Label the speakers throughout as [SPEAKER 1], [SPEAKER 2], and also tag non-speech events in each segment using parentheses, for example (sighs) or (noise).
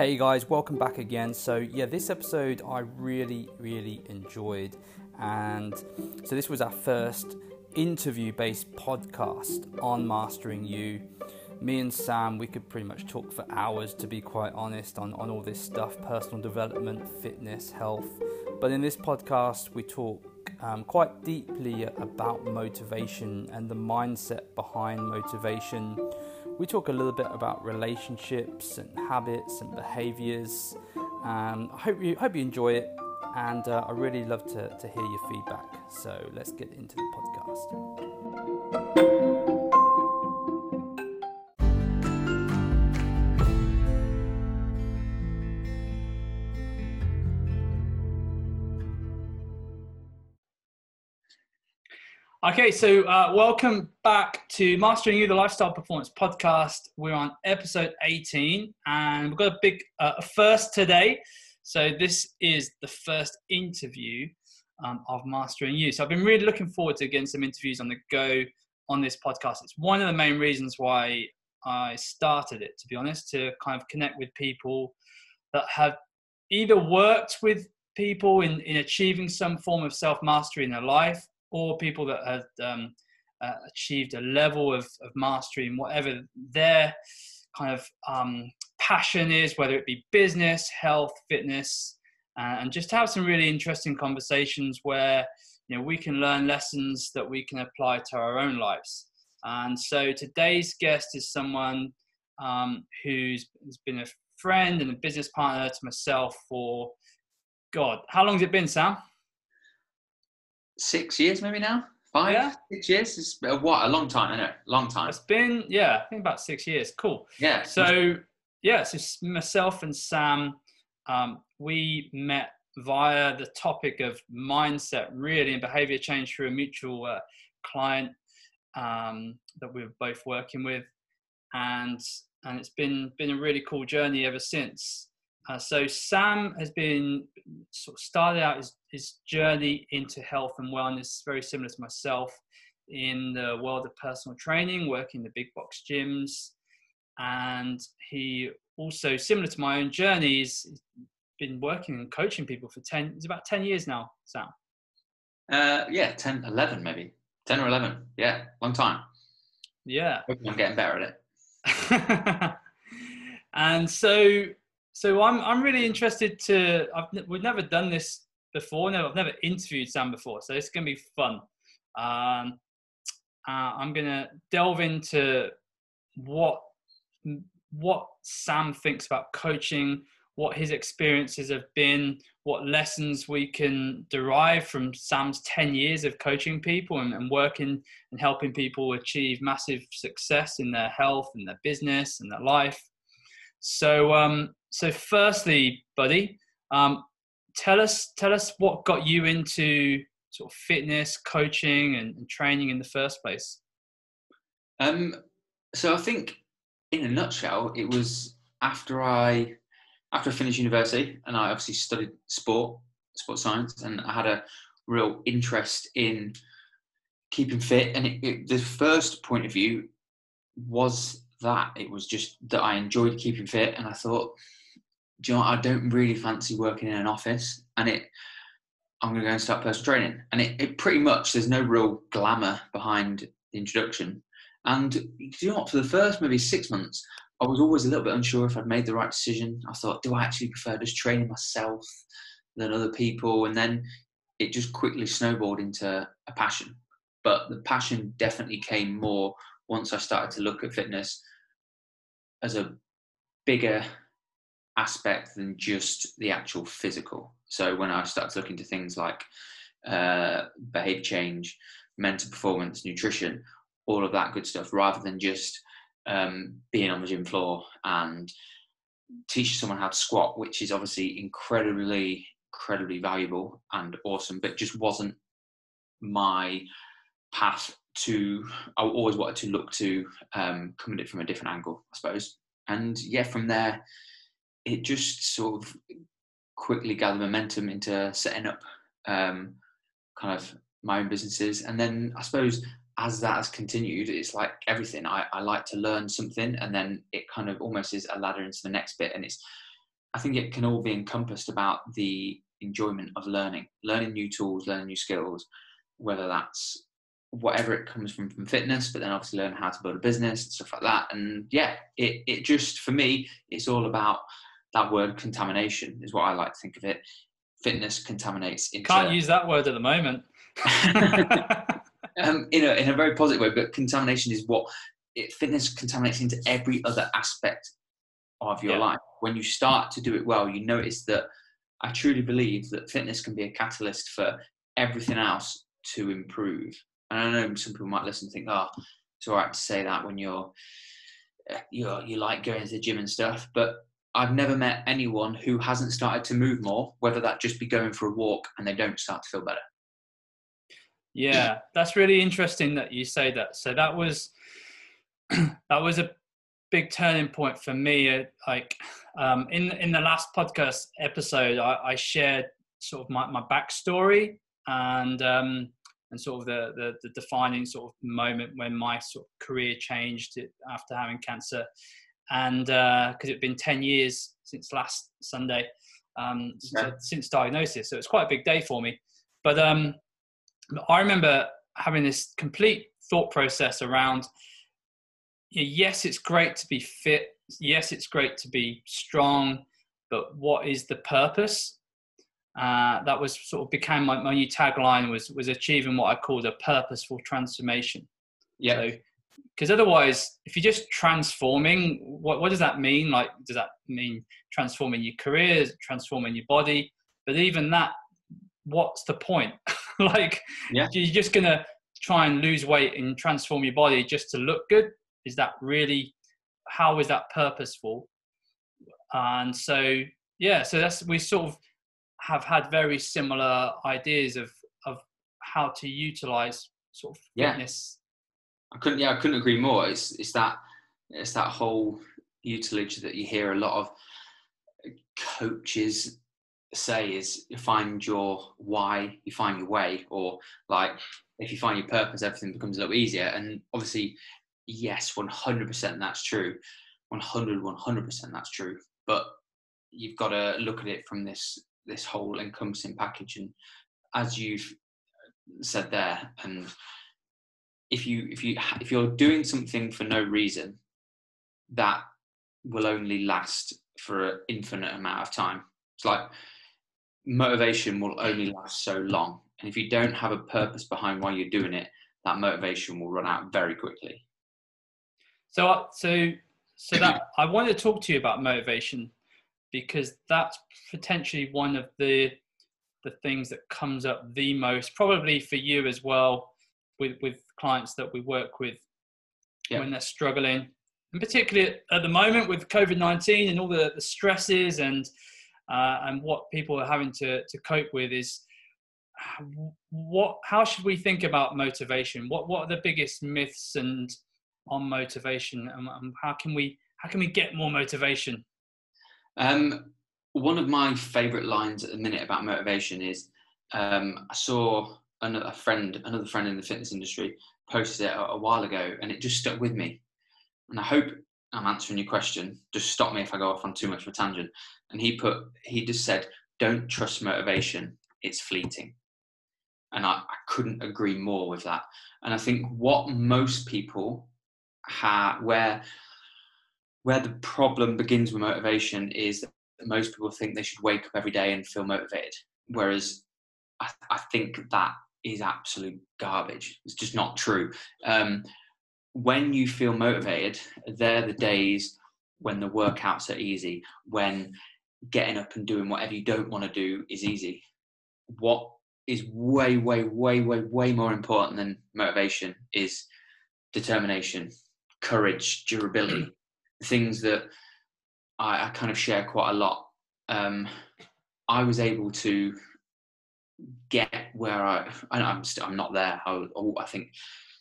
[SPEAKER 1] Hey guys, welcome back again. So, yeah, this episode I really, really enjoyed. And so, this was our first interview based podcast on Mastering You. Me and Sam, we could pretty much talk for hours, to be quite honest, on, on all this stuff personal development, fitness, health. But in this podcast, we talk um, quite deeply about motivation and the mindset behind motivation we talk a little bit about relationships and habits and behaviors. Um, I hope you hope you enjoy it, and uh, I really love to, to hear your feedback. So let's get into the podcast. Okay, so uh, welcome back to Mastering You, the Lifestyle Performance Podcast. We're on episode 18, and we've got a big uh, first today. So, this is the first interview um, of Mastering You. So, I've been really looking forward to getting some interviews on the go on this podcast. It's one of the main reasons why I started it, to be honest, to kind of connect with people that have either worked with people in, in achieving some form of self mastery in their life or people that have um, uh, achieved a level of, of mastery in whatever their kind of um, passion is, whether it be business, health, fitness, uh, and just have some really interesting conversations where you know we can learn lessons that we can apply to our own lives. And so today's guest is someone um, who's has been a friend and a business partner to myself for God, how long has it been, Sam?
[SPEAKER 2] Six years maybe now. Five, yeah. six years is uh, what a long time, I know, long time.
[SPEAKER 1] It's been yeah, I think about six years. Cool.
[SPEAKER 2] Yeah.
[SPEAKER 1] So yeah, so myself and Sam, um, we met via the topic of mindset, really, and behavior change through a mutual uh, client um, that we are both working with, and and it's been been a really cool journey ever since. Uh, so Sam has been sort of started out his, his journey into health and wellness very similar to myself in the world of personal training, working in the big box gyms, and he also similar to my own journeys been working and coaching people for 10 it's about 10 years now sam.
[SPEAKER 2] Uh, yeah 10 11 maybe. 10 or 11 yeah long time.
[SPEAKER 1] Yeah.
[SPEAKER 2] I'm getting better at
[SPEAKER 1] it. (laughs) And so so I'm I'm really interested to. I've we've never done this before. No, I've never interviewed Sam before, so it's gonna be fun. Um, uh, I'm gonna delve into what what Sam thinks about coaching, what his experiences have been, what lessons we can derive from Sam's 10 years of coaching people and, and, working and helping people achieve massive success in their health and their business and their life. So, um, so firstly, buddy, um, tell us tell us what got you into sort of fitness, coaching, and, and training in the first place.
[SPEAKER 2] Um, so I think, in a nutshell, it was after I after I finished university, and I obviously studied sport, sports science, and I had a real interest in keeping fit. And it, it, the first point of view was that it was just that I enjoyed keeping fit, and I thought do you know what? I don't really fancy working in an office and it I'm going to go and start personal training. And it, it pretty much, there's no real glamour behind the introduction. And do you know what? For the first maybe six months, I was always a little bit unsure if I'd made the right decision. I thought, do I actually prefer just training myself than other people? And then it just quickly snowballed into a passion. But the passion definitely came more once I started to look at fitness as a bigger aspect than just the actual physical. So when I started to look into things like uh, behavior change, mental performance, nutrition, all of that good stuff, rather than just um, being on the gym floor and teaching someone how to squat, which is obviously incredibly, incredibly valuable and awesome, but just wasn't my path to. I always wanted to look to um, come at it from a different angle, I suppose. And yeah, from there, it just sort of quickly gathered momentum into setting up um, kind of my own businesses. And then I suppose as that has continued, it's like everything. I, I like to learn something and then it kind of almost is a ladder into the next bit. And it's I think it can all be encompassed about the enjoyment of learning, learning new tools, learning new skills, whether that's whatever it comes from from fitness, but then obviously learn how to build a business and stuff like that. And yeah, it it just for me, it's all about that word contamination is what I like to think of it. Fitness contaminates into
[SPEAKER 1] Can't use that word at the moment. (laughs)
[SPEAKER 2] um, in a in a very positive way, but contamination is what it, fitness contaminates into every other aspect of your
[SPEAKER 1] Yeah.
[SPEAKER 2] life. When you start to do it well, you notice that I truly believe that fitness can be a catalyst for everything else to improve. And I know some people might listen and think, "Oh, it's all right to say that when you're uh, you're you like going to the gym and stuff," but I've never met anyone who hasn't started to move more, whether that just be going for a walk and they don't start to feel better.
[SPEAKER 1] Yeah, that's really interesting that you say that. So that was (clears throat) that was a big turning point for me. Uh, Like um, in in the last podcast episode, I, I shared sort of my, my backstory and um, and sort of the, the the defining sort of moment when my sort of career changed after having cancer, and because it'd been ten years since last Sunday, um, since,
[SPEAKER 2] Yeah.
[SPEAKER 1] since diagnosis, so it's quite a big day for me. But um, I remember having this complete thought process around yes, it's great to be fit. Yes, it's great to be strong, but what is the purpose? Uh, that was sort of became my, my new tagline was was achieving what I called a purposeful transformation.
[SPEAKER 2] Yeah.
[SPEAKER 1] So, because otherwise, if you're just transforming, what, what does that mean? Like, does that mean transforming your career, transforming your body? But even that, what's the point? (laughs) like,
[SPEAKER 2] Yeah.
[SPEAKER 1] you're just gonna try and lose weight and transform your body just to look good. Is that really? How is that purposeful? And so, yeah, so that's we sort of have had very similar ideas of of how to utilize sort of
[SPEAKER 2] Yeah.
[SPEAKER 1] fitness
[SPEAKER 2] I couldn't. Yeah, I couldn't agree more. It's it's that it's that whole utilage that you hear a lot of coaches say is you find your why, you find your way, or like if you find your purpose, everything becomes a little easier. And obviously, yes, one hundred percent that's true. 100 100% that's true but you've got to look at it from this this whole encompassing package and as you've said there and if you if you if you're doing something for no reason that will only last for an infinite amount of time. It's like motivation will only last so long. And if you don't have a purpose behind why you're doing it that motivation will run out very quickly.
[SPEAKER 1] So, uh, so, so that (clears throat) I wanted to talk to you about motivation because that's potentially one of the the things that comes up the most, probably for you as well, with with clients that we work with
[SPEAKER 2] Yeah.
[SPEAKER 1] when they're struggling, and particularly at the moment with COVID nineteen and all the, the stresses and uh, and what people are having to to cope with is what how should we think about motivation? What what are the biggest myths and on motivation? And, and how can we how can we get more motivation?
[SPEAKER 2] Um, one of my favourite lines at the minute about motivation is um, I saw another friend, another friend in the fitness industry, posted it a, a while ago, and it just stuck with me. And I hope I'm answering your question. Just stop me if I go off on too much of a tangent. And he put, he just said, "Don't trust motivation; it's fleeting." And I, I couldn't agree more with that. And I think what most people have, where where the problem begins with motivation is that most people think they should wake up every day and feel motivated, whereas I, I think that is absolute garbage. It's just not true. Um, when you feel motivated, they're the days when the workouts are easy, when getting up and doing whatever you don't want to do is easy. What is way, way, way, way, way more important than motivation is determination, courage, durability things that I, I kind of share quite a lot. Um, I was able to get where I, and I'm still, I'm not there. I, I think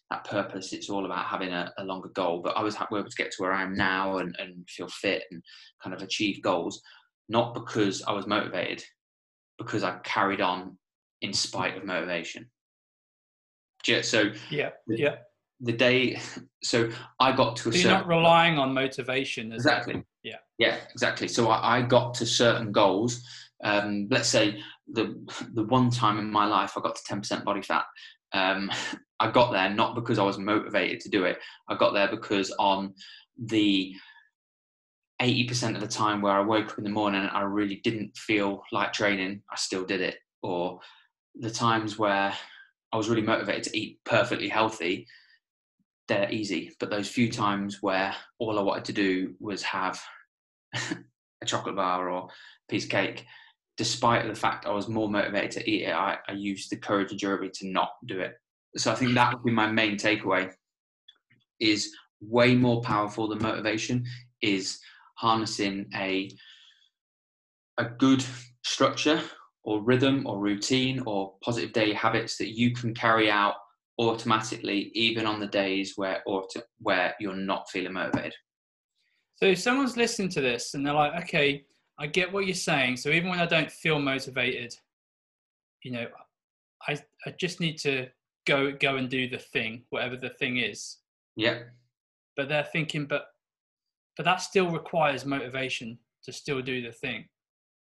[SPEAKER 2] that purpose, it's all about having a, a longer goal, but I was able to get to where I am now and, and feel fit and kind of achieve goals, not because I was motivated, because I carried on in spite of motivation. So
[SPEAKER 1] yeah yeah
[SPEAKER 2] the day, so I got to a
[SPEAKER 1] so you're
[SPEAKER 2] certain
[SPEAKER 1] not relying on motivation
[SPEAKER 2] Exactly.
[SPEAKER 1] Yeah.
[SPEAKER 2] Yeah, exactly. So I, I got to certain goals. Um, let's say the the one time in my life I got to ten percent body fat. Um, (laughs) I got there not because I was motivated to do it. I got there because on the 80% of the time where I woke up in the morning I really didn't feel like training, I still did it. Or the times where I was really motivated to eat perfectly healthy, they're easy. But those few times where all I wanted to do was have (laughs) a chocolate bar or a piece of cake, despite the fact I was more motivated to eat it, I, I used the courage and durability to not do it. So I think that would be my main takeaway is way more powerful than motivation is harnessing a a good structure or rhythm or routine or positive daily habits that you can carry out automatically even on the days where or where you're not feeling motivated
[SPEAKER 1] so if someone's listening to this and they're like okay i get what you're saying so even when i don't feel motivated you know i i just need to go go and do the thing whatever the thing is
[SPEAKER 2] yeah
[SPEAKER 1] but they're thinking but but that still requires motivation to still do the thing.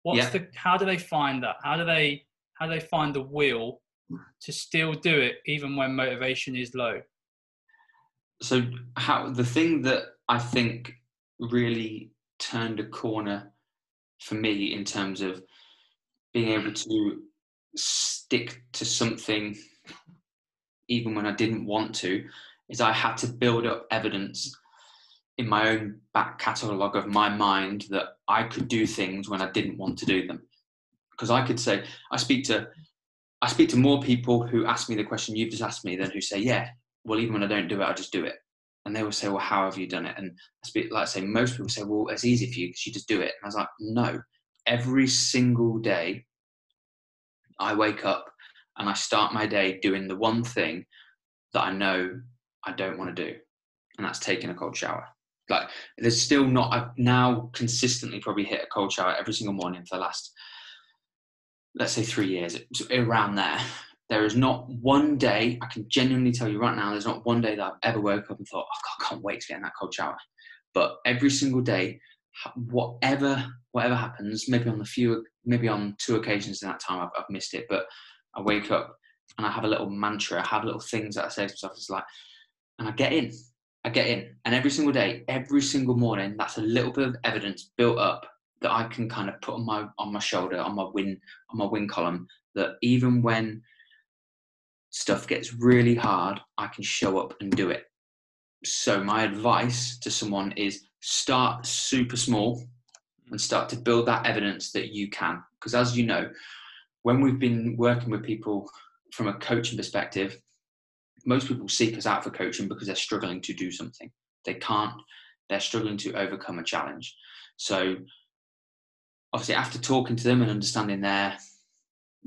[SPEAKER 1] What's yeah. the how do they find that? How do they how do they find the will to still do it even when motivation is low?
[SPEAKER 2] So how the thing that I think really turned a corner for me in terms of being able to stick to something even when I didn't want to is I had to build up evidence in my own back catalogue of my mind that I could do things when I didn't want to do them. Because I could say, I speak to I speak to more people who ask me the question you've just asked me than who say, Yeah, well, even when I don't do it, I just do it. And they will say, Well, how have you done it? And I like I say, most people say, Well, it's easy for you because you just do it. And I was like, No. Every single day I wake up and I start my day doing the one thing that I know I don't want to do, and that's taking a cold shower. Like there's still not. I've now consistently probably hit a cold shower every single morning for the last, let's say, three years, around there. There is not one day I can genuinely tell you right now. There's not one day that I've ever woke up and thought, oh, God, I can't wait to get in that cold shower. But every single day, whatever whatever happens, maybe on the few, maybe on two occasions in that time I've, I've missed it, but I wake up and I have a little mantra. I have little things that I say to myself. It's like, and I get in. I get in, and every single day, every single morning, that's a little bit of evidence built up that I can kind of put on my on my shoulder, on my win on my win column. That even when stuff gets really hard, I can show up and do it. So my advice to someone is start super small and start to build that evidence that you can. Because as you know, when we've been working with people from a coaching perspective, most people seek us out for coaching because they're struggling to do something. They can't, they're struggling to overcome a challenge. So obviously after talking to them and understanding their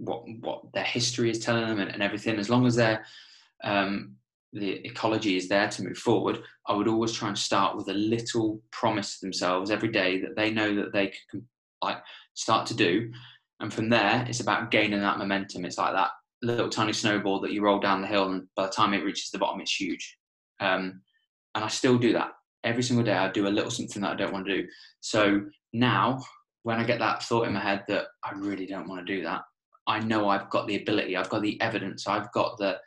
[SPEAKER 2] what what their history is telling them and, and everything, as long as their um, the ecology is there to move forward, I would always try and start with a little promise to themselves every day that they know that they can like start to do. And from there, it's about gaining that momentum. It's like that little tiny snowball that you roll down the hill, and by the time it reaches the bottom, it's huge. Um, and I still do that every single day. I do a little something that I don't want to do. So now, when I get that thought in my head that I really don't want to do that, I know I've got the ability, I've got the evidence, I've got the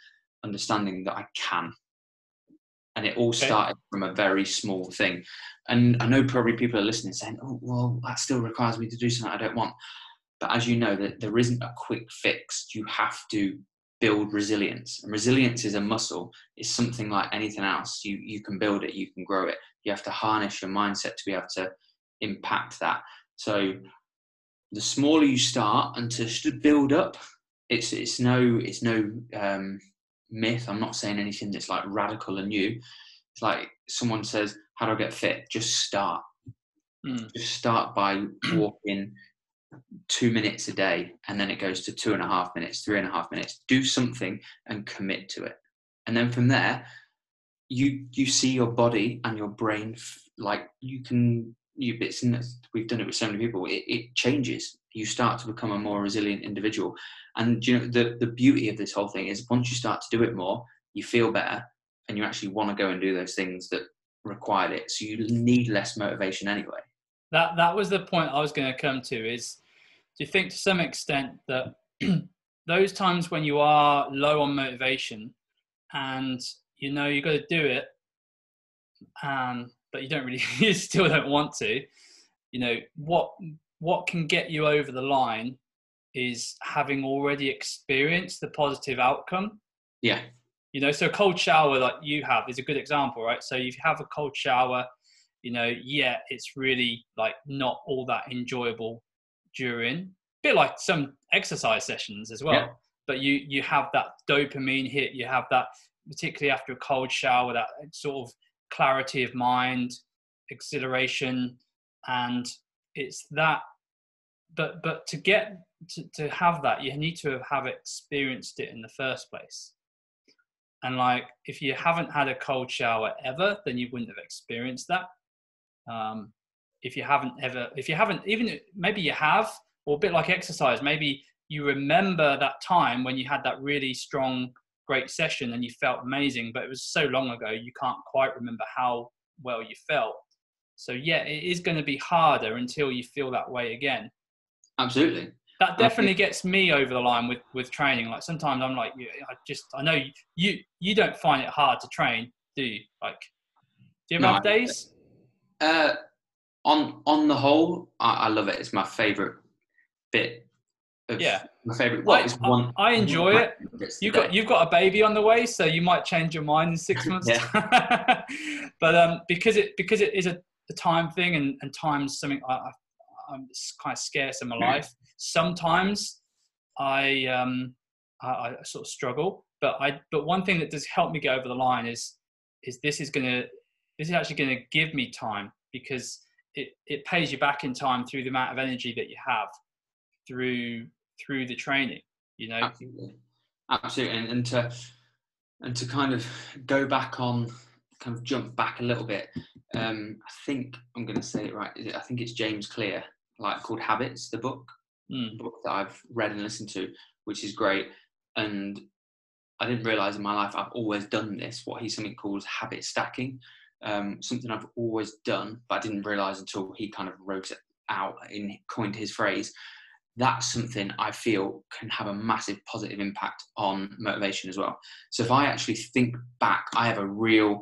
[SPEAKER 2] understanding that I can. And it all okay. started from a very small thing. And I know probably people are listening saying, oh, well, that still requires me to do something I don't want. But as you know, that there isn't a quick fix. You have to build resilience. And resilience is a muscle. It's something like anything else. You you can build it, you can grow it. You have to harness your mindset to be able to impact that. So the smaller you start and to build up, it's it's no it's no um, myth. I'm not saying anything that's like radical and new. It's like someone says, "How do I get fit?" Just start. Mm. Just start by (clears throat) walking two minutes a day and then it goes to two and a half minutes, three and a half minutes. Do something and commit to it. And then from there, you you see your body and your brain like you can you bits in we've done it with so many people it, it changes. You start to become a more resilient individual. And you know the the beauty of this whole thing is once you start to do it more you feel better and you actually want to go and do those things that required it. So you need less motivation anyway.
[SPEAKER 1] That that was the point I was going to come to. Is do you think to some extent that (clears throat) those times when you are low on motivation and you know you've got to do it, um, but you don't really, (laughs) you still don't want to. You know what what can get you over the line is having already experienced the positive outcome.
[SPEAKER 2] Yeah.
[SPEAKER 1] You know, so a cold shower like you have is a good example, right? So if you have a cold shower, you know, yeah, it's really like not all that enjoyable during. A bit like some exercise sessions as well. Yeah. But you you have that dopamine hit, you have that particularly after a cold shower, that sort of clarity of mind, exhilaration, and it's that but but to get to, to have that you need to have, experienced it in the first place. And like if you haven't had a cold shower ever then you wouldn't have experienced that. Um, if you haven't ever if you haven't even maybe you have or a bit like exercise maybe you remember that time when you had that really strong great session and you felt amazing but it was so long ago you can't quite remember how well you felt. So yeah it is going to be harder until you feel that way again.
[SPEAKER 2] Absolutely.
[SPEAKER 1] That definitely gets me over the line with with training. Like sometimes i'm like i just i know you you don't find it hard to train do you? Like do you no, have days?
[SPEAKER 2] Uh on on the whole I, I love it. It's my favorite bit
[SPEAKER 1] yeah.
[SPEAKER 2] my favorite well,
[SPEAKER 1] I, one, I enjoy it. (laughs) You've got you've got a baby on the way so you might change your mind in six (laughs) months. (laughs) But um because it because it is a, a time thing and, and time's something I, I'm kind of scarce in my life. Sometimes I, um, I, I sort of struggle, but I but one thing that does help me get over the line is is this is gonna this is actually gonna give me time because it, it pays you back in time through the amount of energy that you have through through the training you know
[SPEAKER 2] absolutely absolutely and, and to and to kind of go back on kind of jump back a little bit um i think i'm going to say it right i think it's james clear like called Habits, the book,
[SPEAKER 1] mm.
[SPEAKER 2] book that I've read and listened to, which is great. And I didn't realize in my life I've always done this, what he something calls habit stacking. Um, something I've always done, but I didn't realize until he kind of wrote it out and coined his phrase. That's something I feel can have a massive positive impact on motivation as well. So if I actually think back, I have a real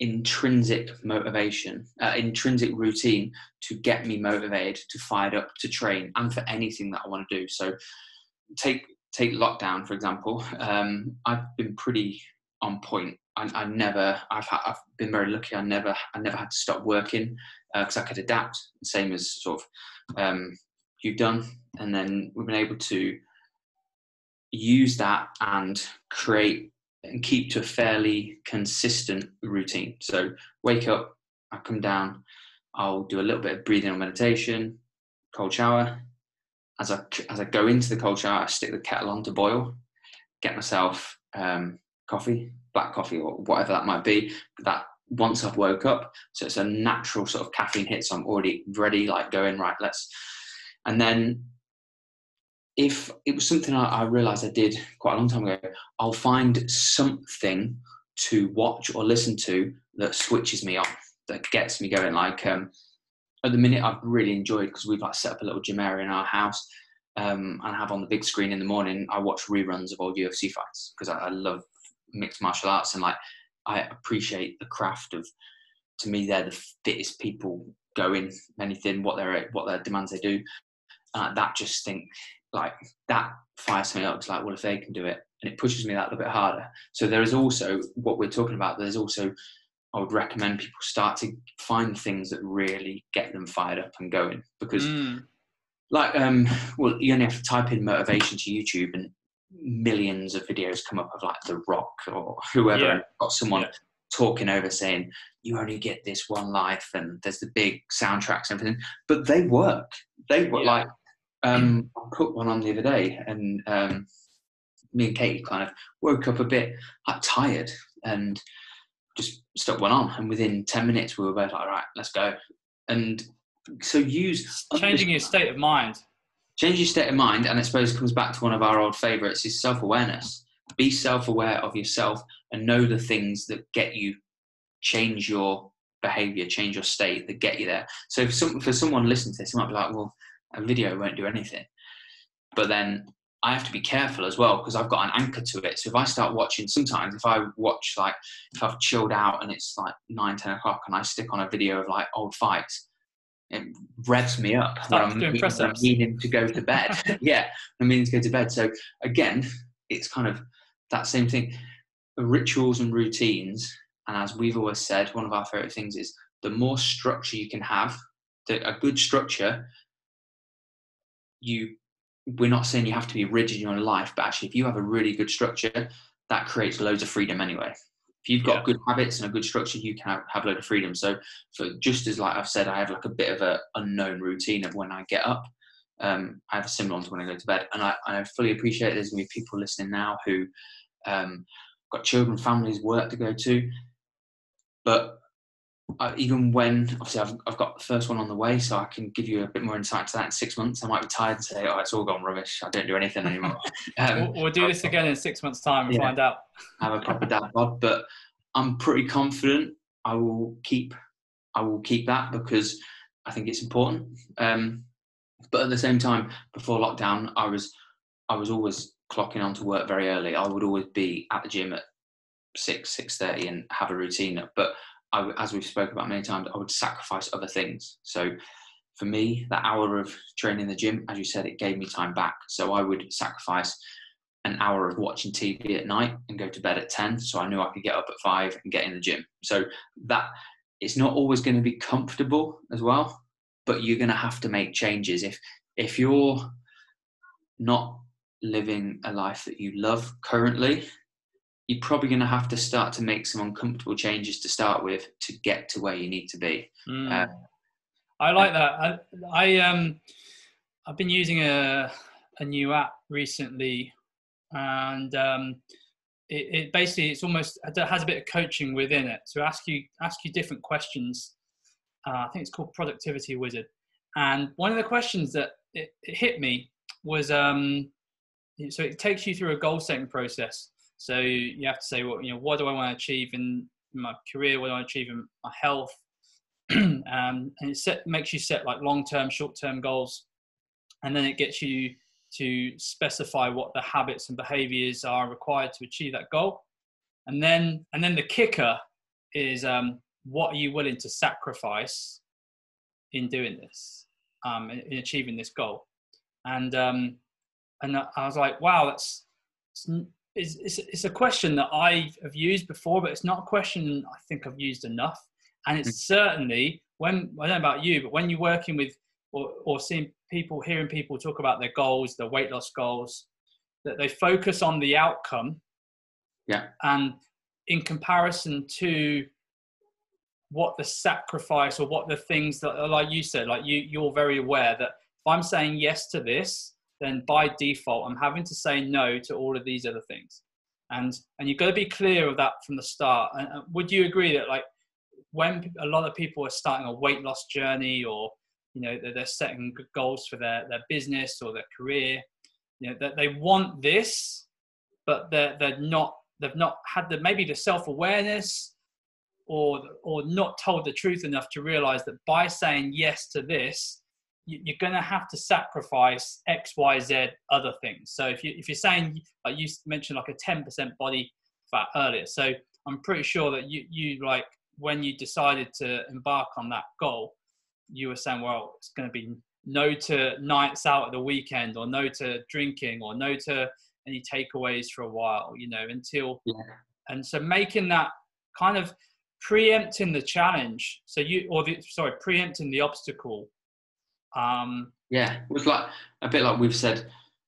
[SPEAKER 2] intrinsic motivation, uh, intrinsic routine to get me motivated, to fired up, to train, and for anything that I want to do. So, take take lockdown for example. Um, I've been pretty on point. I, I never, I've, had, I've been very lucky. I never, I never had to stop working because uh, I could adapt. Same as sort of um, you've done, and then we've been able to use that and create and keep to a fairly consistent routine. So wake up, I come down, I'll do a little bit of breathing or meditation, cold shower. As I as I go into the cold shower, I stick the kettle on to boil, get myself um, coffee, black coffee or whatever that might be. That once I've woke up, so it's a natural sort of caffeine hit. So I'm already ready, like going right. Let's, and then if it was something I, I, realized I did quite a long time ago, I'll find something to watch or listen to that switches me on, that gets me going. Like um, at the minute, I've really enjoyed because we've like set up a little gym area in our house um, and have on the big screen in the morning. I watch reruns of old UFC fights because I, I love mixed martial arts and like I appreciate the craft of. To me, they're the fittest people going anything what their what their demands they do. And that just think like that fires me up. It's like, well, if they can do it, and it pushes me that little bit harder. So there is also what we're talking about. There's also I would recommend people start to find things that really get them fired up and going because.
[SPEAKER 1] Mm.
[SPEAKER 2] Like, um, well, you only have to type in motivation to YouTube, and millions of videos come up of like The Rock or whoever yeah. got someone yeah. talking over saying you only get this one life, and there's the big soundtracks and everything. But they work. They work. Yeah. Like um, I put one on the other day, and um, me and Katie kind of woke up a bit like tired and just stuck one on. And within ten minutes, we were both like, "Right, let's go." And so use
[SPEAKER 1] changing your state of mind.
[SPEAKER 2] Change your state of mind, and I suppose it comes back to one of our old favourites: is self-awareness. Be self-aware of yourself and know the things that get you change your behavior, change your state that get you there. So for, some, for someone listening to this, it might be like, well, a video won't do anything. But then I have to be careful as well because I've got an anchor to it. So if I start watching, sometimes if I watch like if I've chilled out and it's like nine, ten o'clock, and I stick on a video of like old fights, it revs me up I'm, meaning, I'm meaning to go to (laughs) bed. yeah, I'm meaning to go to bed. So again, it's kind of that same thing. Rituals and routines, and as we've always said, one of our favorite things is the more structure you can have, the, a good structure. You, we're not saying you have to be rigid in your life, but actually, if you have a really good structure, that creates loads of freedom anyway. If you've got
[SPEAKER 1] Yeah.
[SPEAKER 2] good habits and a good structure, you can have, have a load of freedom. So, for just as like I've said, I have like a bit of a unknown routine of when I get up. Um, I have a similar one to when I go to bed, and I, I fully appreciate there's going to be people listening now who um, got children, families, work to go to. But I, even when obviously I've, I've got the first one on the way, so I can give you a bit more insight to that in six months. I might be tired and say, "Oh, it's all gone rubbish. I don't do anything anymore." (laughs) um,
[SPEAKER 1] We'll, we'll do this again in six months' time and
[SPEAKER 2] Yeah.
[SPEAKER 1] find out.
[SPEAKER 2] have a proper dad bod, but I'm pretty confident I will keep I will keep that because I think it's important. Um, but at the same time, before lockdown, I was I was always clocking on to work very early. I would always be at the gym at six six thirty and have a routine. But I, as we've spoken about many times, I would sacrifice other things. So for me, that hour of training in the gym, as you said, it gave me time back. So I would sacrifice an hour of watching TV at night and go to bed at 10. So I knew I could get up at five and get in the gym. So that it's not always going to be comfortable as well, but you're going to have to make changes. If, if you're not living a life that you love currently, you're probably going to have to start to make some uncomfortable changes to start with to get to where you need to be.
[SPEAKER 1] Mm.
[SPEAKER 2] Uh,
[SPEAKER 1] I like that. I, I um, I've been using a a new app recently, and um, it, it basically it's almost it has a bit of coaching within it. So ask you ask you different questions. Uh, I think it's called Productivity Wizard, and one of the questions that it, it hit me was um, so it takes you through a goal setting process. So you have to say, well, you know, what do I want to achieve in my career? What do I want to achieve in my health? (clears throat) um, and it set, makes you set like long-term, short-term goals, and then it gets you to specify what the habits and behaviors are required to achieve that goal, and then and then the kicker is um, what are you willing to sacrifice in doing this, um, in, in achieving this goal, and um, and I was like, wow, that's it's, it's, it's, a question that I have used before, but it's not a question I think I've used enough. And it's hmm. certainly when I don't know about you, but when you're working with or, or seeing people, hearing people talk about their goals, their weight loss goals, that they focus on the outcome.
[SPEAKER 2] Yeah.
[SPEAKER 1] And in comparison to what the sacrifice or what the things that, like you said, like you, you're very aware that if I'm saying yes to this, then by default I'm having to say no to all of these other things. And and you've got to be clear of that from the start. And would you agree that like when a lot of people are starting a weight loss journey or you know they're, setting goals for their, their business or their career you know that they want this but they're, they're not they've not had the maybe the self-awareness or or not told the truth enough to realize that by saying yes to this you're going to have to sacrifice x y z other things so if you if you're saying like you mentioned like a 10% body fat earlier so i'm pretty sure that you you like when you decided to embark on that goal you were saying well it's going to be no to nights out at the weekend or no to drinking or no to any takeaways for a while you know until
[SPEAKER 2] Yeah.
[SPEAKER 1] and so making that kind of preempting the challenge so you or the sorry preempting the obstacle um
[SPEAKER 2] Yeah, it was like a bit like we've said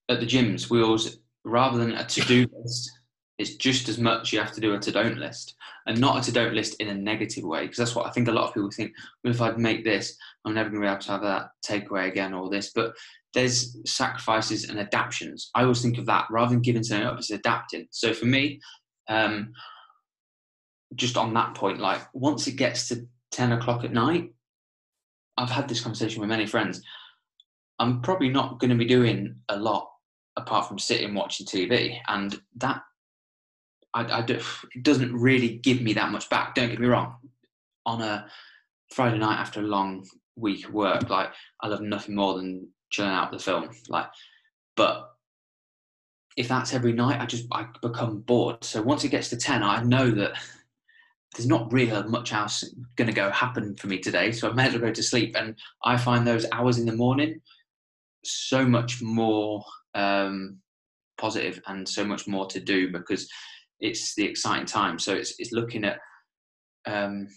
[SPEAKER 2] at the gyms. We always, rather than a to-do (laughs) list, it's just as much you have to do a to-don't list, and not a to-don't list in a negative way. Because that's what I think a lot of people think. Well, if I make this, I'm never going to be able to have that takeaway again or this. But there's sacrifices and adaptations. I always think of that rather than giving something up, it's adapting. So for me, um, just on that point, like once it gets to ten o'clock at night, I've had this conversation with many friends. I'm probably not going to be doing a lot apart from sitting watching TV, and that I, I do, it doesn't really give me that much back. Don't get me wrong. on a Friday night after a long week of work, like I love nothing more than chilling out with the film. Like, but if that's every night, I just I become bored. So once it gets to ten, I know that there's not really much else going to go happen for me today. So I may as well go to sleep. And I find those hours in the morning so much more um, positive and so much more to do because it's the exciting time. So it's it's looking at um,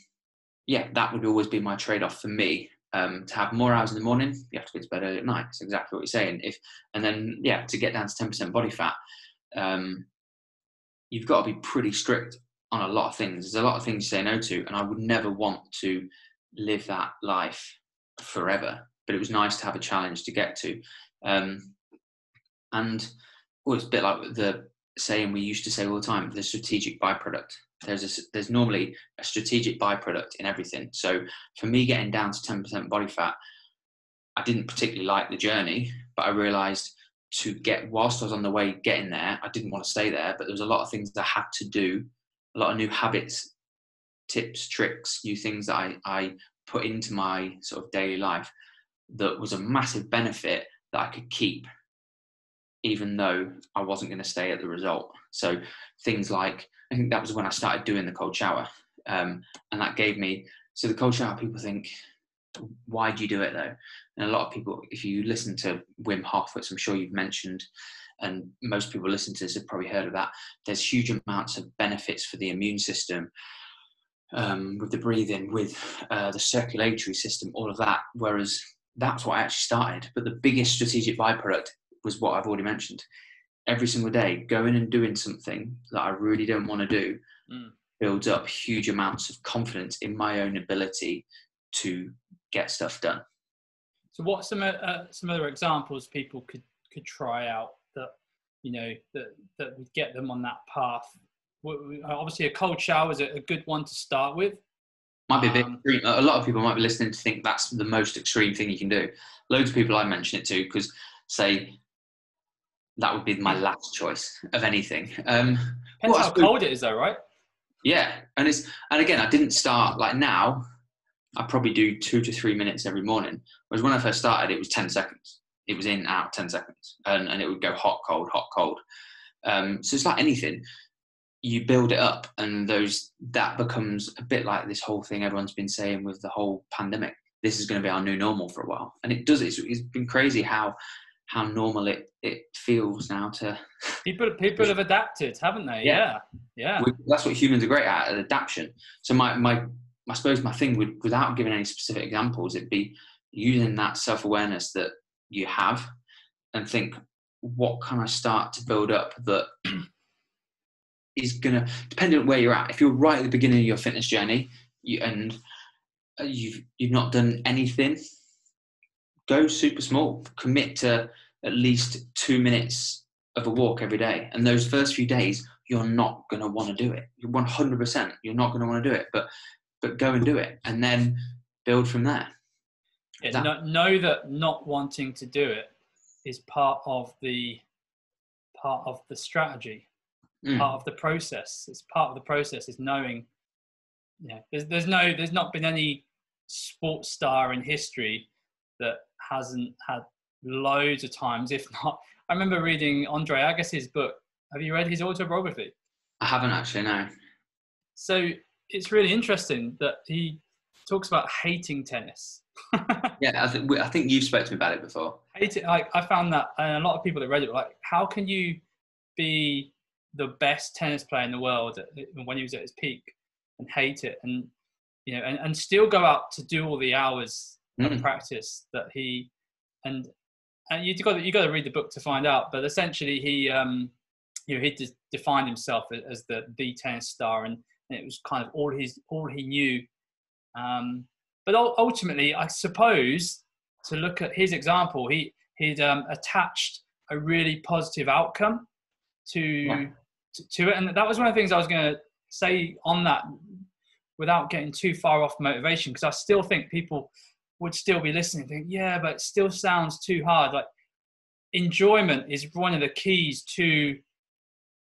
[SPEAKER 2] yeah, that would always be my trade off for me. Um, to have more hours in the morning, you have to get to bed early at night. It's exactly what you're saying. If and then yeah, to get down to ten percent body fat, um, you've got to be pretty strict on a lot of things. There's a lot of things you say no to, and I would never want to live that life forever. But it was nice to have a challenge to get to, um, and well, it's a bit like the saying we used to say all the time: the strategic byproduct. There's a, there's normally a strategic byproduct in everything. So for me, getting down to 10% body fat, I didn't particularly like the journey, but I realised to get whilst I was on the way getting there, I didn't want to stay there. But there was a lot of things I had to do, a lot of new habits, tips, tricks, new things that I, I put into my sort of daily life that was a massive benefit that I could keep even though I wasn't going to stay at the result. So things like I think that was when I started doing the cold shower, um, and that gave me. So the cold shower, people think, why do you do it though? And a lot of people, if you listen to Wim Hof, which I'm sure you've mentioned, and most people listen to this have probably heard of that. There's huge amounts of benefits for the immune system. Um, with the breathing, with uh, the circulatory system, all of that. Whereas that's what I actually started. But the biggest strategic byproduct was what I've already mentioned. Every single day, going and doing something that I really don't want to do mm. builds up huge amounts of confidence in my own ability to get stuff done.
[SPEAKER 1] So, what some uh, some other examples people could could try out that you know that that would get them on that path? Obviously, a cold shower is a good one to start with.
[SPEAKER 2] Might be a bit um, extreme. A lot of people might be listening to think that's the most extreme thing you can do. Loads of people I mention it to because say that would be my last choice of anything. Um,
[SPEAKER 1] Depends how cold it is, though, right?
[SPEAKER 2] Yeah, and it's and again, I didn't start like now. I probably do two to three minutes every morning. Whereas when I first started, it was ten seconds. It was in out ten seconds, and and it would go hot, cold, hot, cold. Um, so it's like anything. You build it up, and those that becomes a bit like this whole thing everyone's been saying with the whole pandemic. This is going to be our new normal for a while, and it does. It's, it's been crazy how how normal it, it feels now to (laughs)
[SPEAKER 1] people people have adapted haven't they yeah yeah, yeah. We,
[SPEAKER 2] that's what humans are great at, at adaptation so my my i suppose my thing would without giving any specific examples it'd be using that self-awareness that you have and think what can i start to build up that (clears throat) is gonna depending on where you're at if you're right at the beginning of your fitness journey you, and uh, you've you've not done anything go super small. Commit to at least two minutes of a walk every day. And those first few days, you're not going to want to do it. You're 100%. You're not going to want to do it. But but go and do it, and then build from there.
[SPEAKER 1] Yeah, that, know, know that not wanting to do it is part of the part of the strategy, mm. part of the process. It's part of the process is knowing. Yeah, there's there's no there's not been any sports star in history that hasn't had loads of times, if not. I remember reading Andre Agassi's book. Have you read his autobiography?
[SPEAKER 2] I haven't actually, no.
[SPEAKER 1] So it's really interesting that he talks about hating tennis. (laughs)
[SPEAKER 2] yeah, I, th- I think you've spoken to me about it before.
[SPEAKER 1] Hate it, like, I found that, and a lot of people that read it were like, how can you be the best tennis player in the world when he was at his peak and hate it and you know and, and still go out to do all the hours mm. practice that he and and you got you got to read the book to find out. But essentially, he um, you know he de- defined himself as the the tennis star, and, and, it was kind of all his all he knew. Um, but ultimately, I suppose to look at his example, he he'd um, attached a really positive outcome to, yeah. to, to it, and that was one of the things I was going to say on that, without getting too far off motivation, because I still think people would still be listening think yeah but it still sounds too hard like enjoyment is one of the keys to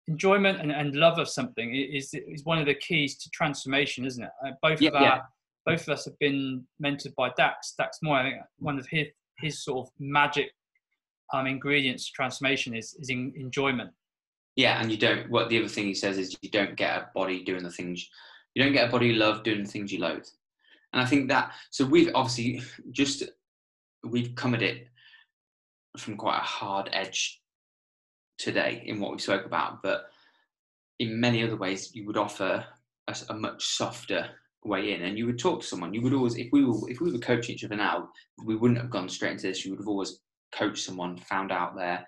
[SPEAKER 1] enjoyment and, and love of something is is one of the keys to transformation isn't it uh, both yeah, of our yeah. Both of us have been mentored by Dax. Dax Moy, I think one of his his sort of magic um, ingredients to transformation is is in, enjoyment.
[SPEAKER 2] Yeah, and you don't. What the other thing he says is you don't get a body doing the things you don't get a body you love doing the things you loathe. And I think that so we've obviously just we've come at it from quite a hard edge today in what we spoke about, but in many other ways you would offer a, a much softer way in and you would talk to someone you would always if we were if we were coaching each other now we wouldn't have gone straight into this you would have always coached someone found out their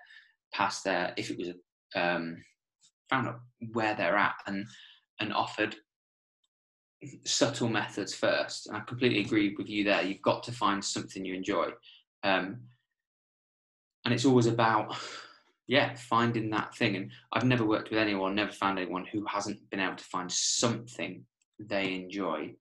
[SPEAKER 2] past their if it was um found out where they're at and and offered subtle methods first. And I completely agree with you there. You've got to find something you enjoy. Um, and it's always about, yeah, finding that thing. And I've never worked with anyone, never found anyone who hasn't been able to find something they enjoy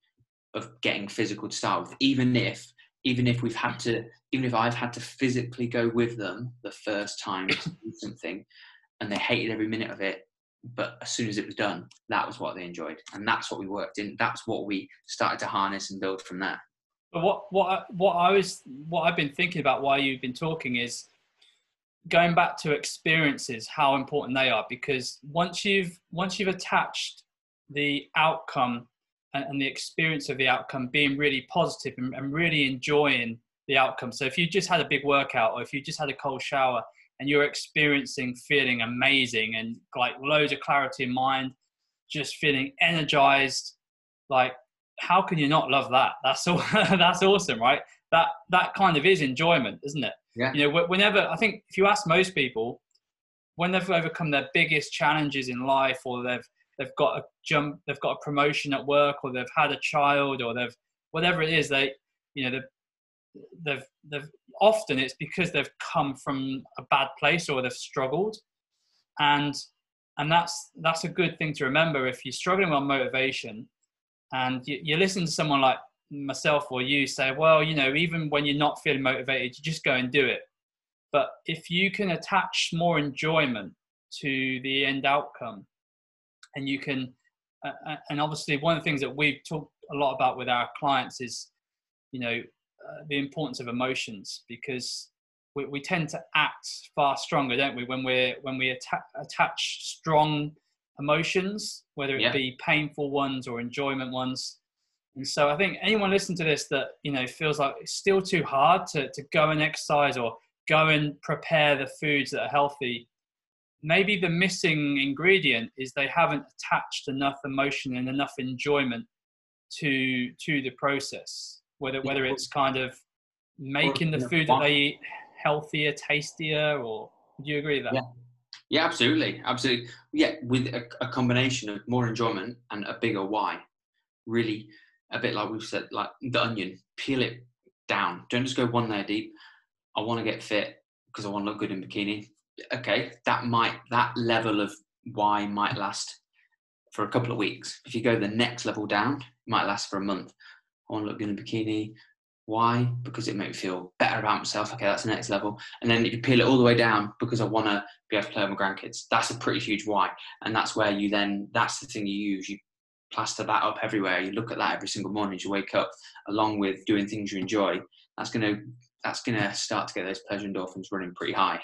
[SPEAKER 2] of getting physical to start with, even if even if we've had to even if I've had to physically go with them the first time to do (coughs) something and they hated every minute of it but as soon as it was done, that was what they enjoyed, and that's what we worked in. That's what we started to harness and build from there.
[SPEAKER 1] But what what what I was what I've been thinking about while you've been talking is going back to experiences, how important they are. Because once you've once you've attached the outcome and, and the experience of the outcome being really positive and, and really enjoying the outcome. So if you just had a big workout or if you just had a cold shower and you're experiencing feeling amazing and like loads of clarity in mind, just feeling energized. Like, how can you not love that? That's all. (laughs) that's awesome, right? That that kind of is enjoyment, isn't it?
[SPEAKER 2] Yeah.
[SPEAKER 1] You know, whenever I think if you ask most people, when they've overcome their biggest challenges in life, or they've they've got a jump, they've got a promotion at work, or they've had a child, or they've whatever it is, they you know they've they've often it's because they've come from a bad place or they've struggled. And and that's that's a good thing to remember if you're struggling with motivation and you, you listen to someone like myself or you say well you know even when you're not feeling motivated you just go and do it. But if you can attach more enjoyment to the end outcome and you can uh, and obviously one of the things that we've talked a lot about with our clients is you know uh, the importance of emotions because we, we tend to act far stronger, don't we, when we're when we atta- attach strong emotions, whether it yeah. be painful ones or enjoyment ones. And so I think anyone listening to this that you know feels like it's still too hard to, to go and exercise or go and prepare the foods that are healthy. Maybe the missing ingredient is they haven't attached enough emotion and enough enjoyment to to the process whether whether it's kind of making the food that they eat healthier, tastier, or do you agree with that?
[SPEAKER 2] Yeah. Yeah, absolutely, absolutely. Yeah, with a, a, combination of more enjoyment and a bigger why. Really, a bit like we've said, like the onion, peel it down. Don't just go one layer deep. I want to get fit because I want to look good in bikini. Okay, that might that level of why might last for a couple of weeks. If you go the next level down, it might last for a month. I want to look good in a bikini. Why? Because it makes me feel better about myself. Okay, that's the next level. And then you peel it all the way down because I want to be able to play with my grandkids. That's a pretty huge why. And that's where you then, that's the thing you use. You plaster that up everywhere. You look at that every single morning as you wake up, along with doing things you enjoy. That's going to, that's going to start to get those pleasure endorphins running pretty high.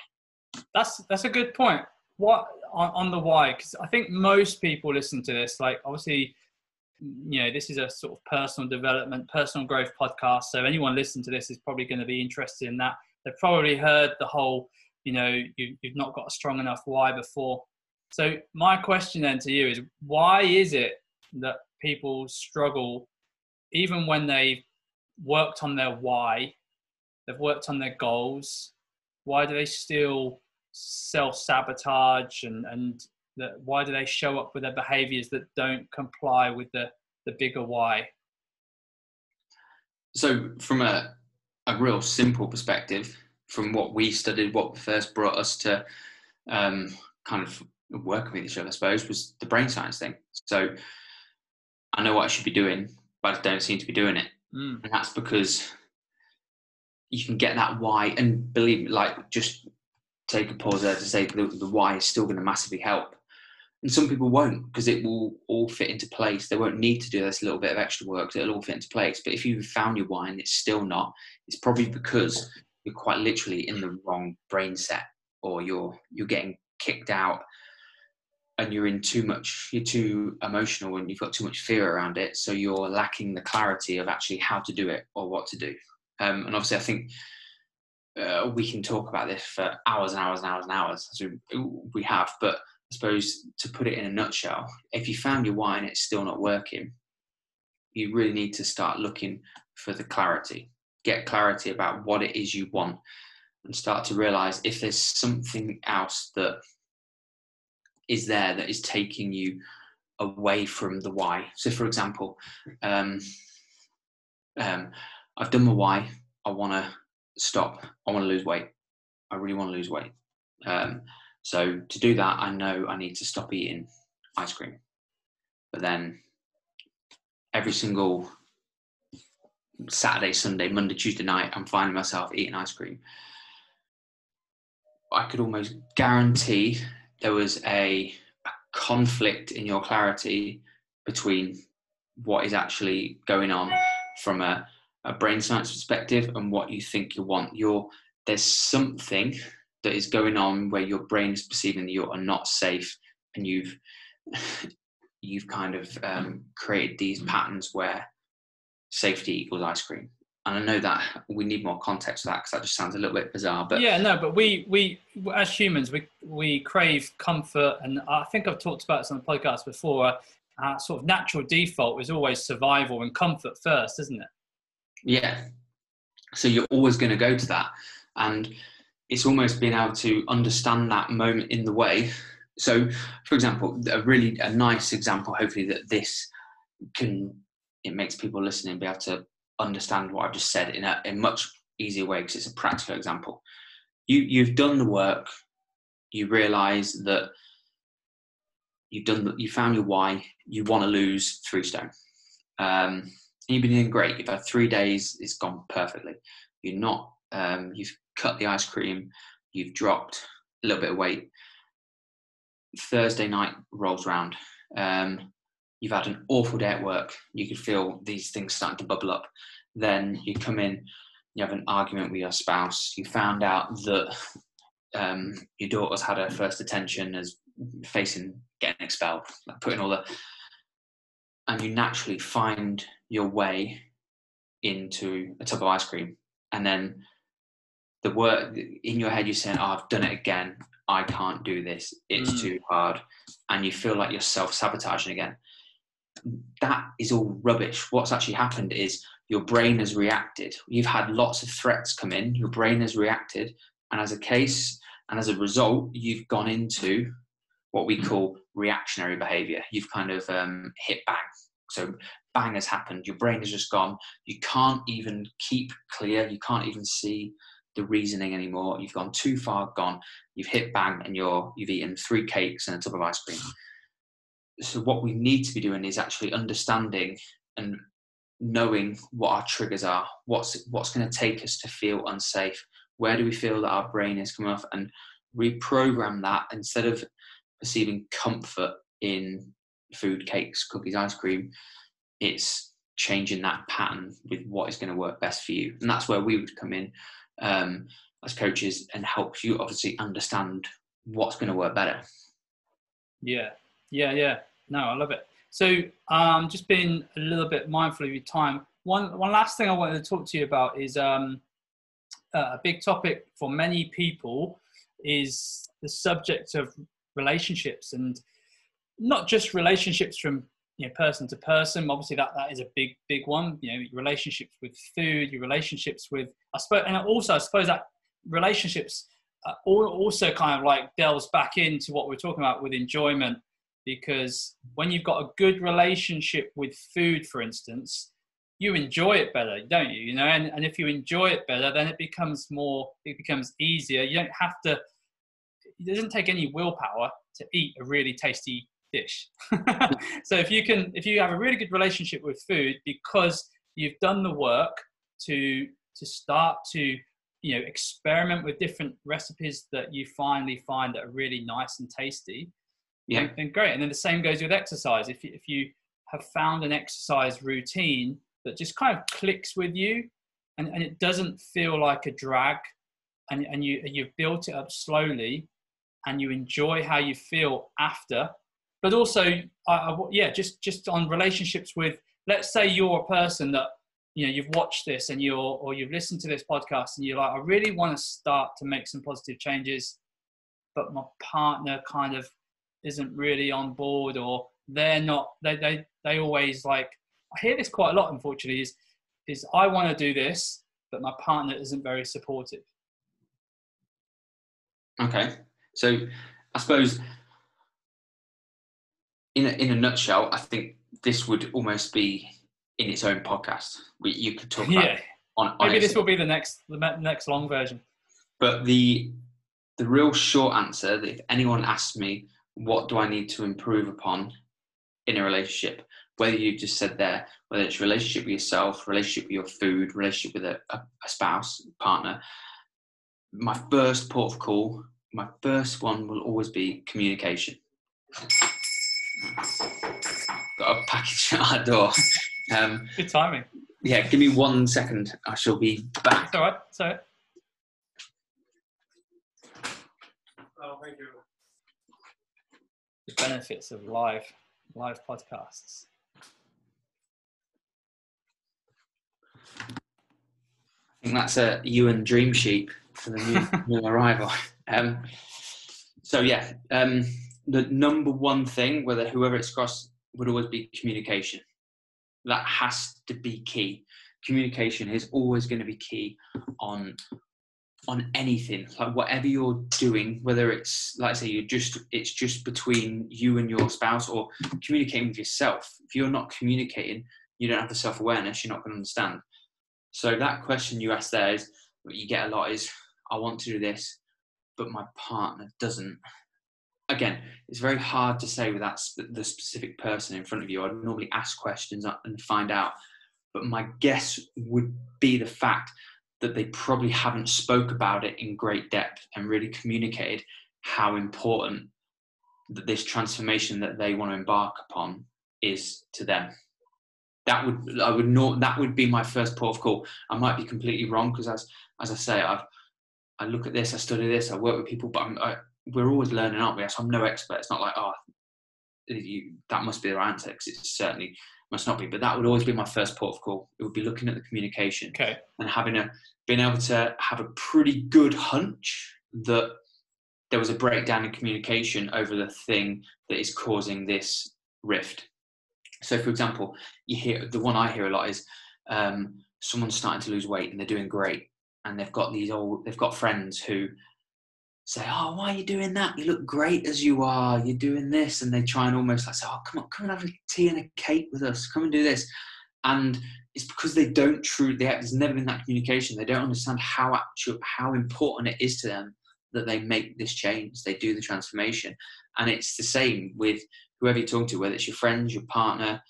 [SPEAKER 1] That's, that's a good point. What on, on the why? Because I think most people listen to this, like obviously you know this is a sort of personal development personal growth podcast so anyone listening to this is probably going to be interested in that they've probably heard the whole you know you, you've not got a strong enough why before so my question then to you is why is it that people struggle even when they've worked on their why they've worked on their goals why do they still self-sabotage and, and that why do they show up with their behaviors that don't comply with the the bigger why?
[SPEAKER 2] So from a a real simple perspective from what we studied what first brought us to um, kind of working with each other i suppose was the brain science thing. So i know what i should be doing but i don't seem to be doing it. Mm. and that's because you can get that why and believe me like just take a pause there to say the, the why is still going to massively help and some people won't because it will all fit into place. They won't need to do this little bit of extra work. It'll all fit into place. But if you've found your why and it's still not, it's probably because you're quite literally in the wrong brain set, or you're you're getting kicked out, and you're in too much. You're too emotional, and you've got too much fear around it. So you're lacking the clarity of actually how to do it or what to do. Um, and obviously, I think uh, we can talk about this for hours and hours and hours and hours, as we, we have. But I suppose to put it in a nutshell, if you found your why and it's still not working, you really need to start looking for the clarity. Get clarity about what it is you want and start to realize if there's something else that is there that is taking you away from the why. So, for example, um, um, I've done my why. I want to stop. I want to lose weight. I really want to lose weight. Um, so to do that, I know I need to stop eating ice cream. But then every single Saturday, Sunday, Monday, Tuesday night, I'm finding myself eating ice cream. I could almost guarantee there was a, a conflict in your clarity between what is actually going on from a, a brain science perspective and what you think you want. You're, there's something that is going on where your brain is perceiving that you are not safe and you've (laughs) you've kind of um, created these mm. patterns where safety equals ice cream. And i know that we need more context for that because that just sounds a little bit bizarre but
[SPEAKER 1] yeah no but we we as humans we we crave comfort and i think i've talked about this on the podcast before our sort of natural default is always survival and comfort first isn't it
[SPEAKER 2] yeah so you're always going to go to that and it's almost being able to understand that moment in the way. So, for example, a really a nice example, hopefully that this can it makes people listening be able to understand what I've just said in a, in much easier way because it's a practical example. You you've done the work, you realise that you've done you found your why, you want to lose three stone. Um, you've been doing great. You've had three days, it's gone perfectly. You're not um, you've cut the ice cream, you've dropped a little bit of weight. Thursday night rolls round. Um, you've had an awful day at work. You could feel these things starting to bubble up. Then you come in, you have an argument with your spouse. You found out that um, your daughter's had her first attention as facing getting expelled, like putting all the, and you naturally find your way into a tub of ice cream, and then the work in your head you're saying oh i've done it again. I can't do this. It's mm. too hard. And you feel like you're self-sabotaging again. That is all rubbish. What's actually happened is your brain has reacted. You've had lots of threats come in. Your brain has reacted. And as a case and as a result you've gone into what we call reactionary behavior you've kind of um, hit bang so bang has happened your brain has just gone you can't even keep clear you can't even see the reasoning anymore. You've gone too far gone. You've hit bang and you're you've eaten three cakes and a tub of ice cream. So what we need to be doing is actually understanding and knowing what our triggers are. What's what's going to take us to feel unsafe? Where do we feel that our brain is coming off and reprogram that instead of perceiving comfort in food, cakes, cookies, ice cream, it's changing that pattern with what is going to work best for you. And that's where we would come in um, as coaches and help you obviously understand what's going to work better.
[SPEAKER 1] Yeah, yeah, yeah. No, I love it. So, um, just being a little bit mindful of your time. One, one last thing I wanted to talk to you about is um, a big topic for many people is the subject of relationships and not just relationships from you know, person to person. Obviously, that that is a big big one. You know, relationships with food, your relationships with I suppose, and also I suppose that relationships uh, also kind of like delves back into what we're talking about with enjoyment, because when you've got a good relationship with food, for instance, you enjoy it better, don't you? You know, and, and if you enjoy it better, then it becomes more, it becomes easier. You don't have to. It doesn't take any willpower to eat a really tasty dish. (laughs) so if you can, if you have a really good relationship with food because you've done the work to to start to you know experiment with different recipes that you finally find that are really nice and tasty,
[SPEAKER 2] Yeah.
[SPEAKER 1] And great. And then the same goes with exercise. If you, if you have found an exercise routine that just kind of clicks with you and, and it doesn't feel like a drag and, and you, you've built it up slowly and you enjoy how you feel after, but also, yeah, just, just on relationships with, let's say you're a person that you know you've watched this and you're or you've listened to this podcast and you're like i really want to start to make some positive changes but my partner kind of isn't really on board or they're not they they, they always like i hear this quite a lot unfortunately is is i want to do this but my partner isn't very supportive.
[SPEAKER 2] Okay so i suppose in a, in a nutshell i think this would almost be in its own podcast. We, you could talk (laughs) about
[SPEAKER 1] yeah
[SPEAKER 2] on, on
[SPEAKER 1] maybe this will be the next the next long version.
[SPEAKER 2] But the the real short answer that if anyone asks me what do I need to improve upon in a relationship, whether you just said there, whether it's relationship with yourself, relationship with your food, relationship with a, a, a spouse, partner, my first port of call, my first one will always be communication. Got a package (laughs) at our door. Um,
[SPEAKER 1] good timing
[SPEAKER 2] yeah, give me one second. I shall be back.
[SPEAKER 1] it's all right it's all right oh thank you the benefits of live live podcasts
[SPEAKER 2] I think that's a you and Dream Sheep for the new, new arrival. (laughs) Um, so yeah, um, the number one thing, whether whoever it's across, would always be communication. That has to be key. Communication is always going to be key on on anything, like whatever you're doing, whether it's like I say you're just it's just between you and your spouse or communicating with yourself. If you're not communicating, you don't have the self awareness. You're not going to understand. So that question you asked there is what you get a lot is I want to do this, but my partner doesn't. Again, it's very hard to say with that sp- the specific person in front of you. I'd normally ask questions and find out, but my guess would be the fact that they probably haven't spoke about it in great depth and really communicated how important that this transformation that they want to embark upon is to them that would I would not that would be my first port of call. I might be completely wrong because as as I say, I've I look at this, I study this, I work with people, but I'm, I, we're always learning, aren't we? So I'm no expert. It's not like oh, you, that must be the right answer because it certainly must not be. But that would always be my first port of call. It would be looking at the communication
[SPEAKER 1] okay
[SPEAKER 2] and having a being able to have a pretty good hunch that there was a breakdown in communication over the thing that is causing this rift. So, for example, you hear the one I hear a lot is um, someone's starting to lose weight and they're doing great, and they've got these old they've got friends who say, "Oh, why are you doing that? You look great as you are. You're doing this," and they try and almost like say, "Oh, come on, come and have a tea and a cake with us. Come and do this," and it's because they don't truly. There's never been that communication. They don't understand how actual how important it is to them that they make this change. They do the transformation, and it's the same with whoever you're talking to, whether it's your friends, your partner,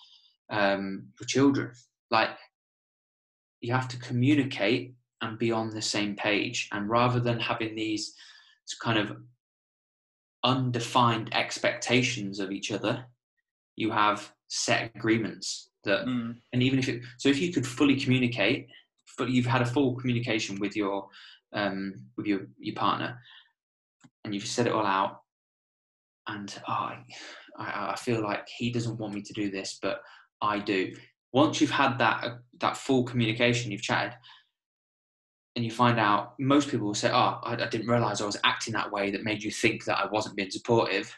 [SPEAKER 2] um, your children. Like you have to communicate and be on the same page. And rather than having these kind of undefined expectations of each other, you have set agreements that,
[SPEAKER 1] Mm.
[SPEAKER 2] and even if it, so if you could fully communicate, but you've had a full communication with your, um, with your, your partner and you've said it all out and oh, I, I, I feel like he doesn't want me to do this, but I do. Once you've had that uh, that full communication, you've chatted, and you find out, most people will say, "Oh, I, I didn't realize I was acting that way that made you think that I wasn't being supportive."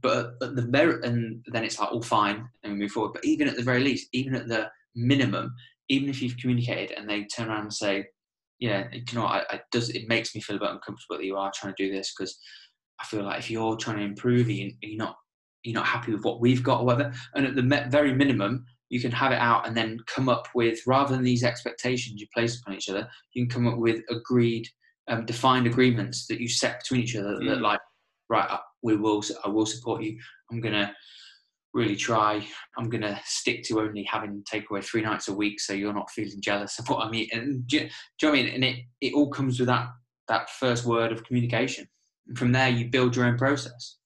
[SPEAKER 2] But at the very, and then it's like all fine, and we move forward. But even at the very least, even at the minimum, even if you've communicated and they turn around and say, "Yeah, you know, I, I does it makes me feel a bit uncomfortable that you are trying to do this because I feel like if you're trying to improve, you, you're not you're not happy with what we've got or whatever. And at the very minimum, you can have it out and then come up with rather than these expectations you place upon each other, you can come up with agreed, um, defined agreements that you set between each other. That
[SPEAKER 1] Mm.
[SPEAKER 2] like, right, I- we will, I will support you. I'm gonna really try. I'm gonna stick to only having takeaway three nights a week, so you're not feeling jealous of what I mean. And do, you- do you know what I mean? And it it all comes with that that first word of communication. And from there, you build your own process.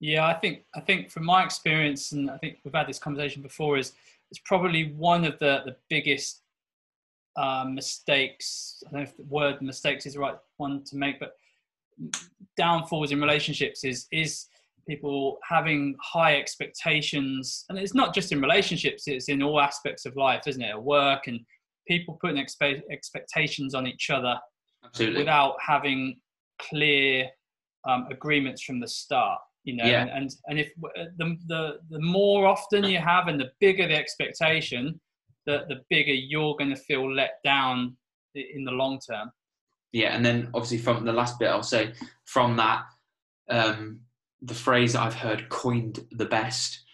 [SPEAKER 1] Yeah, I think I think from my experience, and I think we've had this conversation before, is it's probably one of the the biggest uh, mistakes. I don't know if the word mistakes is the right one to make, but downfalls in relationships is is people having high expectations, and it's not just in relationships; it's in all aspects of life, isn't it? At work and people putting expe- expectations on each other
[SPEAKER 2] Absolutely.
[SPEAKER 1] without having clear um, agreements from the start you know
[SPEAKER 2] Yeah.
[SPEAKER 1] and, and if uh, the, the the more often you have and the bigger the expectation the the bigger you're going to feel let down in the long term
[SPEAKER 2] Yeah, and then obviously from the last bit, I'll say from that, um, the phrase I've heard coined the best,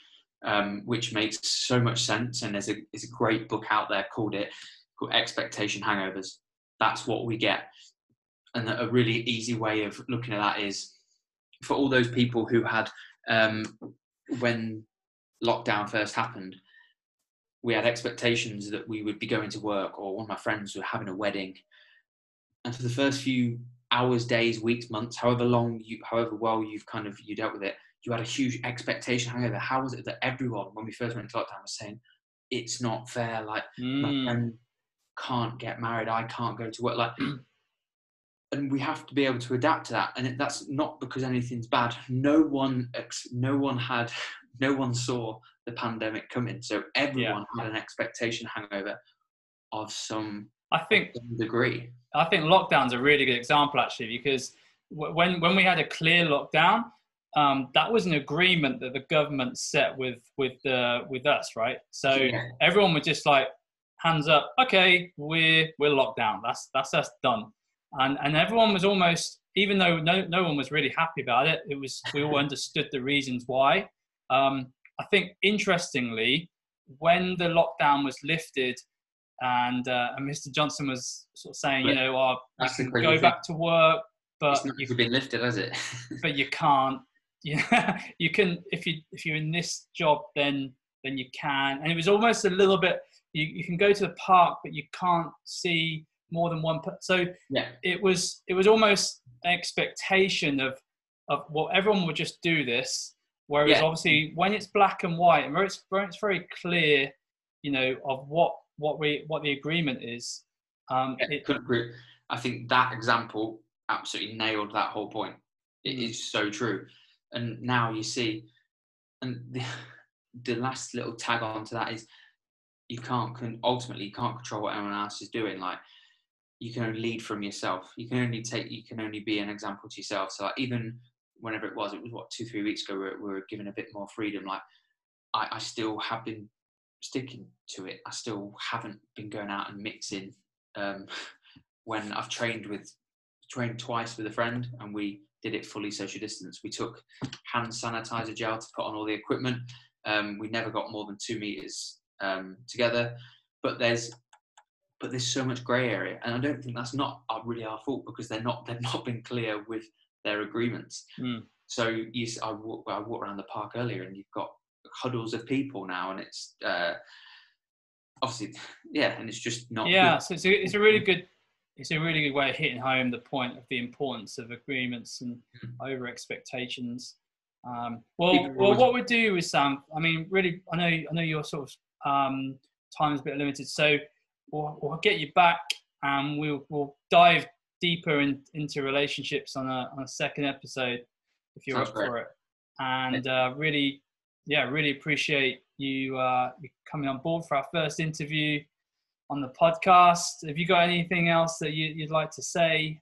[SPEAKER 2] um, which makes so much sense, and there's a there's a great book out there called it called Expectation Hangovers. That's what we get, and a really easy way of looking at that is for all those people who had um, when lockdown first happened. We had expectations that we would be going to work, or one of my friends were having a wedding, and for the first few hours days weeks months however long you however well you've kind of you dealt with it you had a huge expectation hangover how was it that everyone when we first went into lockdown was saying it's not fair like my
[SPEAKER 1] Mm,
[SPEAKER 2] friend can't get married i can't go to work like (clears throat) and we have to be able to adapt to that and that's not because anything's bad no one ex, no one had (laughs) no one saw the pandemic coming so everyone had an expectation hangover of some
[SPEAKER 1] i think
[SPEAKER 2] some degree
[SPEAKER 1] I think lockdown's a really good example actually because w- when when we had a clear lockdown, um, that was an agreement that the government set with with the with us, right? So
[SPEAKER 2] Yeah.
[SPEAKER 1] everyone was just like hands up, okay, we're we're locked down. That's that's us done. And and everyone was almost even though no no one was really happy about it, it was we all understood the reasons why. Um, I think interestingly, when the lockdown was lifted and uh, and Mr. Johnson was sort of saying, you know, oh, you can go
[SPEAKER 2] thing.
[SPEAKER 1] back to work, but
[SPEAKER 2] it's not
[SPEAKER 1] you,
[SPEAKER 2] even been lifted, has it? (laughs)
[SPEAKER 1] but you can't. (laughs) Yeah, you can if you if you're in this job, then then you can. And it was almost a little bit. You, you can go to the park, but you can't see more than one. Per- so
[SPEAKER 2] yeah,
[SPEAKER 1] it was it was almost an expectation of of well everyone would just do this whereas
[SPEAKER 2] Yeah.
[SPEAKER 1] obviously when it's black and white and where it's where it's very clear you know of what what we what the agreement is um
[SPEAKER 2] yeah,
[SPEAKER 1] it,
[SPEAKER 2] agree. I think that example absolutely nailed that whole point. It
[SPEAKER 1] Mm.
[SPEAKER 2] is so true. And now you see, and the, (laughs) the last little tag on to that is you can't con- ultimately you can't control what everyone else is doing. Like you can only lead from yourself. You can only take. You can only be an example to yourself. So like, even whenever it was, it was what two three weeks ago. We were, we were given a bit more freedom. Like I, I still have been sticking to it. I still haven't been going out and mixing. Um, (laughs) when I've trained with trained twice with a friend and we did it fully social distance. We took hand sanitizer gel to put on all the equipment. Um, we never got more than two meters um, together. But there's but there's so much grey area, and I don't think that's not uh, really our fault because they're not (laughs) they've not been clear with their agreements.
[SPEAKER 1] Mm.
[SPEAKER 2] So you, I walk, I walked around the park earlier, and you've got huddles of people now, and it's uh, obviously (sighs) yeah, and it's just not
[SPEAKER 1] yeah
[SPEAKER 2] good.
[SPEAKER 1] so it's a, it's a really good it's a really good way of hitting home the point of the importance of agreements and over expectations um, well, well what we do is sam i mean really i know i know your sort of um, time is a bit limited so we'll, we'll get you back and we'll, we'll dive deeper in, into relationships on a, on a second episode if you're up for it and uh, really yeah really appreciate you uh, you coming on board for our first interview on the podcast have you got anything else that you, you'd like to say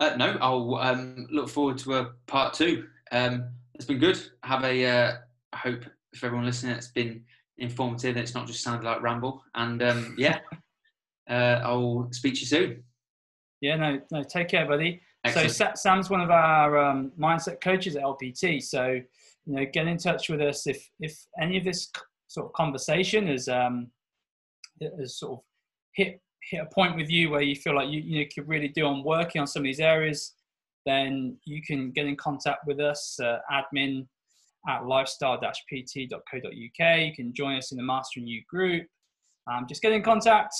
[SPEAKER 2] Uh, no, I'll um, look forward to a part two. Um, it's been good. Have a. Uh, I hope for everyone listening, it's been informative. and It's not just sounded like ramble. And um, yeah, (laughs) uh, I'll speak to you soon.
[SPEAKER 1] yeah no no take care buddy
[SPEAKER 2] Excellent.
[SPEAKER 1] So Sam's one of our um, mindset coaches at LPT. So you know, get in touch with us if if any of this sort of conversation has um, has sort of hit hit a point with you where you feel like you you know, could really do on working on some of these areas, then you can get in contact with us, uh, admin at lifestyle-pt.co.uk. You can join us in the Mastering You group. Um, just get in contact.